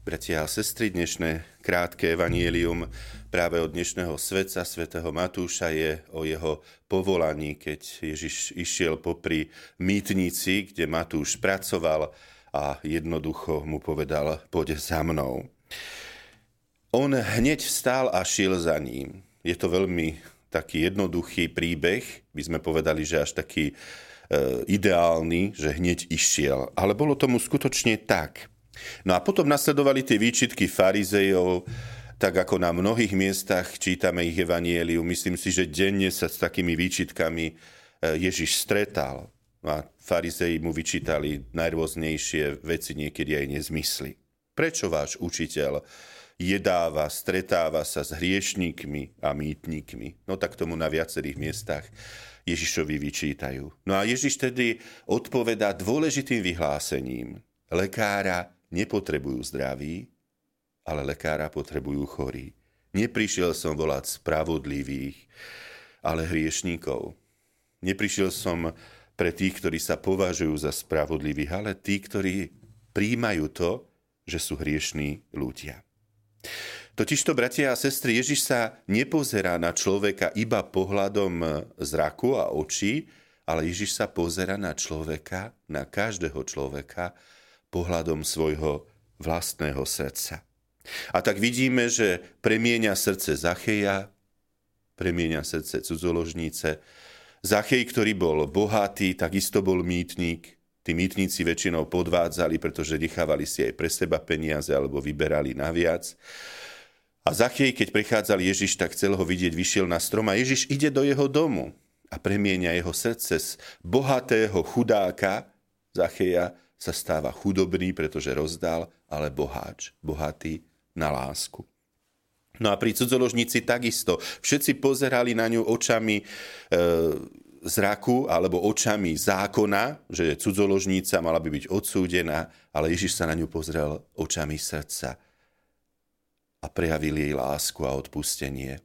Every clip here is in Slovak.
Bratia a sestry, dnešné krátke evanielium práve od dnešného svetca, svätého Matúša, je o jeho povolaní, keď Ježiš išiel popri mýtnici, kde Matúš pracoval a jednoducho mu povedal, poď za mnou. On hneď vstál a šiel za ním. Je to veľmi taký jednoduchý príbeh, by sme povedali, že až taký e, ideálny, že hneď išiel. Ale bolo tomu skutočne tak. No a potom nasledovali tie výčitky farizejov, tak ako na mnohých miestach čítame ich evanieliu. Myslím si, že denne sa s takými výčitkami e, Ježiš stretal. A farizeji mu vyčítali najrôznejšie veci, niekedy aj nezmysly. Prečo váš učiteľ jedáva, stretáva sa s hriešníkmi a mýtnikmi? No tak tomu na viacerých miestach Ježišovi vyčítajú. No a Ježiš tedy odpovedá dôležitým vyhlásením. Lekára nepotrebujú zdraví, ale lekára potrebujú chorí. Neprišiel som volať spravodlivých, ale hriešníkov. Neprišiel som pre tých, ktorí sa považujú za spravodlivých, ale tí, ktorí príjmajú to, že sú hriešní ľudia. Totižto, bratia a sestry, Ježiš sa nepozerá na človeka iba pohľadom zraku a očí, ale Ježiš sa pozera na človeka, na každého človeka pohľadom svojho vlastného srdca. A tak vidíme, že premieňa srdce Zacheja, premieňa srdce cudzoložnice. Zachej, ktorý bol bohatý, takisto bol mýtnik. Tí mýtnici väčšinou podvádzali, pretože nechávali si aj pre seba peniaze alebo vyberali naviac. A Zachej, keď prichádzal Ježiš, tak chcel ho vidieť, vyšiel na strom a Ježiš ide do jeho domu a premieňa jeho srdce z bohatého chudáka Zacheja sa stáva chudobný, pretože rozdal, ale boháč, bohatý na lásku. No a pri cudzoložnici takisto. Všetci pozerali na ňu očami e, zraku alebo očami zákona, že cudzoložnica mala by byť odsúdená, ale Ježiš sa na ňu pozrel očami srdca a prejavil jej lásku a odpustenie.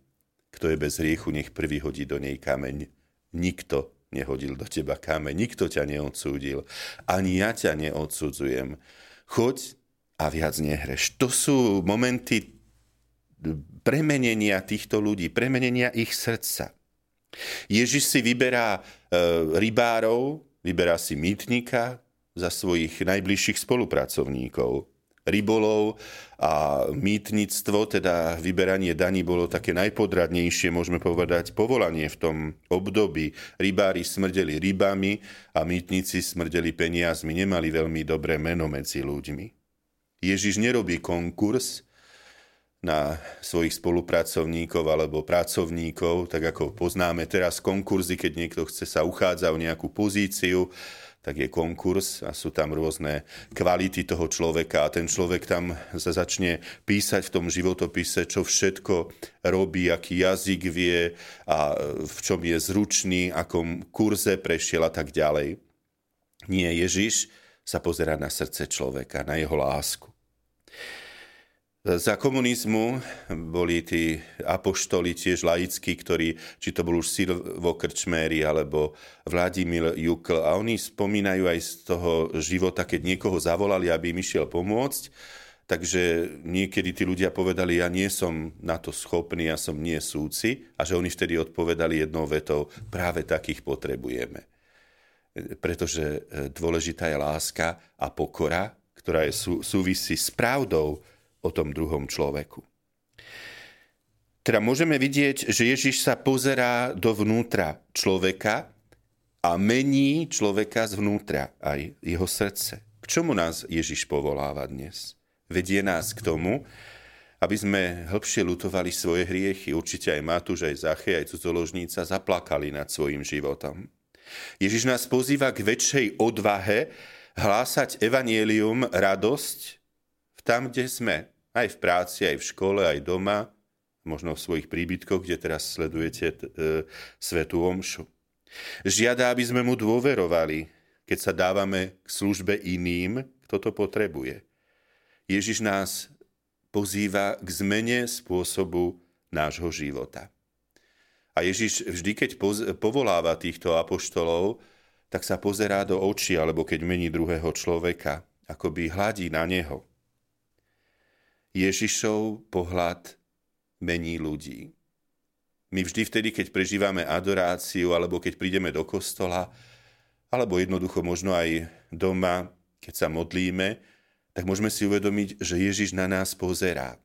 Kto je bez hriechu, nech prvý hodí do nej kameň. Nikto nehodil do teba kameň, nikto ťa neodsúdil, ani ja ťa neodsudzujem. Choď a viac nehreš. To sú momenty premenenia týchto ľudí, premenenia ich srdca. Ježiš si vyberá e, rybárov, vyberá si mýtnika za svojich najbližších spolupracovníkov rybolov a mýtnictvo, teda vyberanie daní bolo také najpodradnejšie, môžeme povedať, povolanie v tom období. Rybári smrdeli rybami a mýtnici smrdeli peniazmi, nemali veľmi dobré meno medzi ľuďmi. Ježiš nerobí konkurs na svojich spolupracovníkov alebo pracovníkov, tak ako poznáme teraz konkurzy, keď niekto chce sa uchádza o nejakú pozíciu, tak je konkurs a sú tam rôzne kvality toho človeka a ten človek tam sa začne písať v tom životopise, čo všetko robí, aký jazyk vie a v čom je zručný, akom kurze prešiel a tak ďalej. Nie, Ježiš sa pozera na srdce človeka, na jeho lásku. Za komunizmu boli tí apoštoli tiež laickí, ktorí, či to bol už Silvo Krčméry alebo Vladimír Jukl, a oni spomínajú aj z toho života, keď niekoho zavolali, aby im išiel pomôcť, takže niekedy tí ľudia povedali, ja nie som na to schopný, ja som nie súci, a že oni vtedy odpovedali jednou vetou, práve takých potrebujeme. Pretože e, dôležitá je láska a pokora, ktorá je sú, súvisí s pravdou, o tom druhom človeku. Teda môžeme vidieť, že Ježiš sa pozerá dovnútra človeka a mení človeka zvnútra, aj jeho srdce. K čomu nás Ježiš povoláva dnes? Vedie nás k tomu, aby sme hĺbšie lutovali svoje hriechy. Určite aj Matúš, aj Zache, aj cudzoložníca zaplakali nad svojim životom. Ježiš nás pozýva k väčšej odvahe hlásať evanielium, radosť tam, kde sme. Aj v práci, aj v škole, aj doma, možno v svojich príbytkoch, kde teraz sledujete e, Svetú Omšu. Žiada, aby sme mu dôverovali, keď sa dávame k službe iným, kto to potrebuje. Ježiš nás pozýva k zmene spôsobu nášho života. A Ježiš vždy, keď povoláva týchto apoštolov, tak sa pozerá do očí, alebo keď mení druhého človeka, akoby hladí na neho Ježišov pohľad mení ľudí. My vždy vtedy, keď prežívame adoráciu, alebo keď prídeme do kostola, alebo jednoducho možno aj doma, keď sa modlíme, tak môžeme si uvedomiť, že Ježiš na nás pozerá.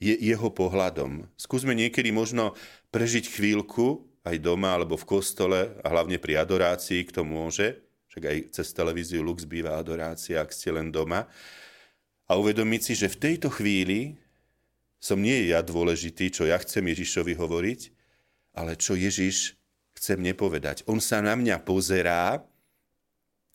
Je jeho pohľadom. Skúsme niekedy možno prežiť chvíľku aj doma alebo v kostole a hlavne pri adorácii, kto môže, však aj cez televíziu Lux býva adorácia, ak ste len doma, a uvedomiť si, že v tejto chvíli som nie ja dôležitý, čo ja chcem Ježišovi hovoriť, ale čo Ježiš chce mne povedať. On sa na mňa pozerá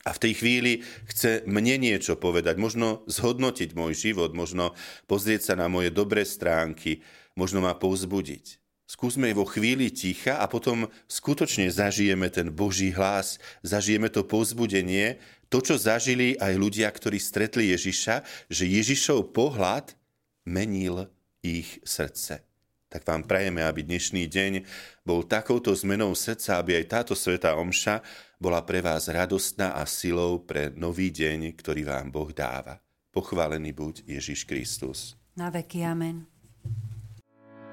a v tej chvíli chce mne niečo povedať, možno zhodnotiť môj život, možno pozrieť sa na moje dobré stránky, možno ma povzbudiť. Skúsme vo chvíli ticha a potom skutočne zažijeme ten Boží hlas, zažijeme to povzbudenie, to, čo zažili aj ľudia, ktorí stretli Ježiša, že Ježišov pohľad menil ich srdce tak vám prajeme, aby dnešný deň bol takouto zmenou srdca, aby aj táto sveta omša bola pre vás radostná a silou pre nový deň, ktorý vám Boh dáva. Pochválený buď Ježiš Kristus. Na veky amen.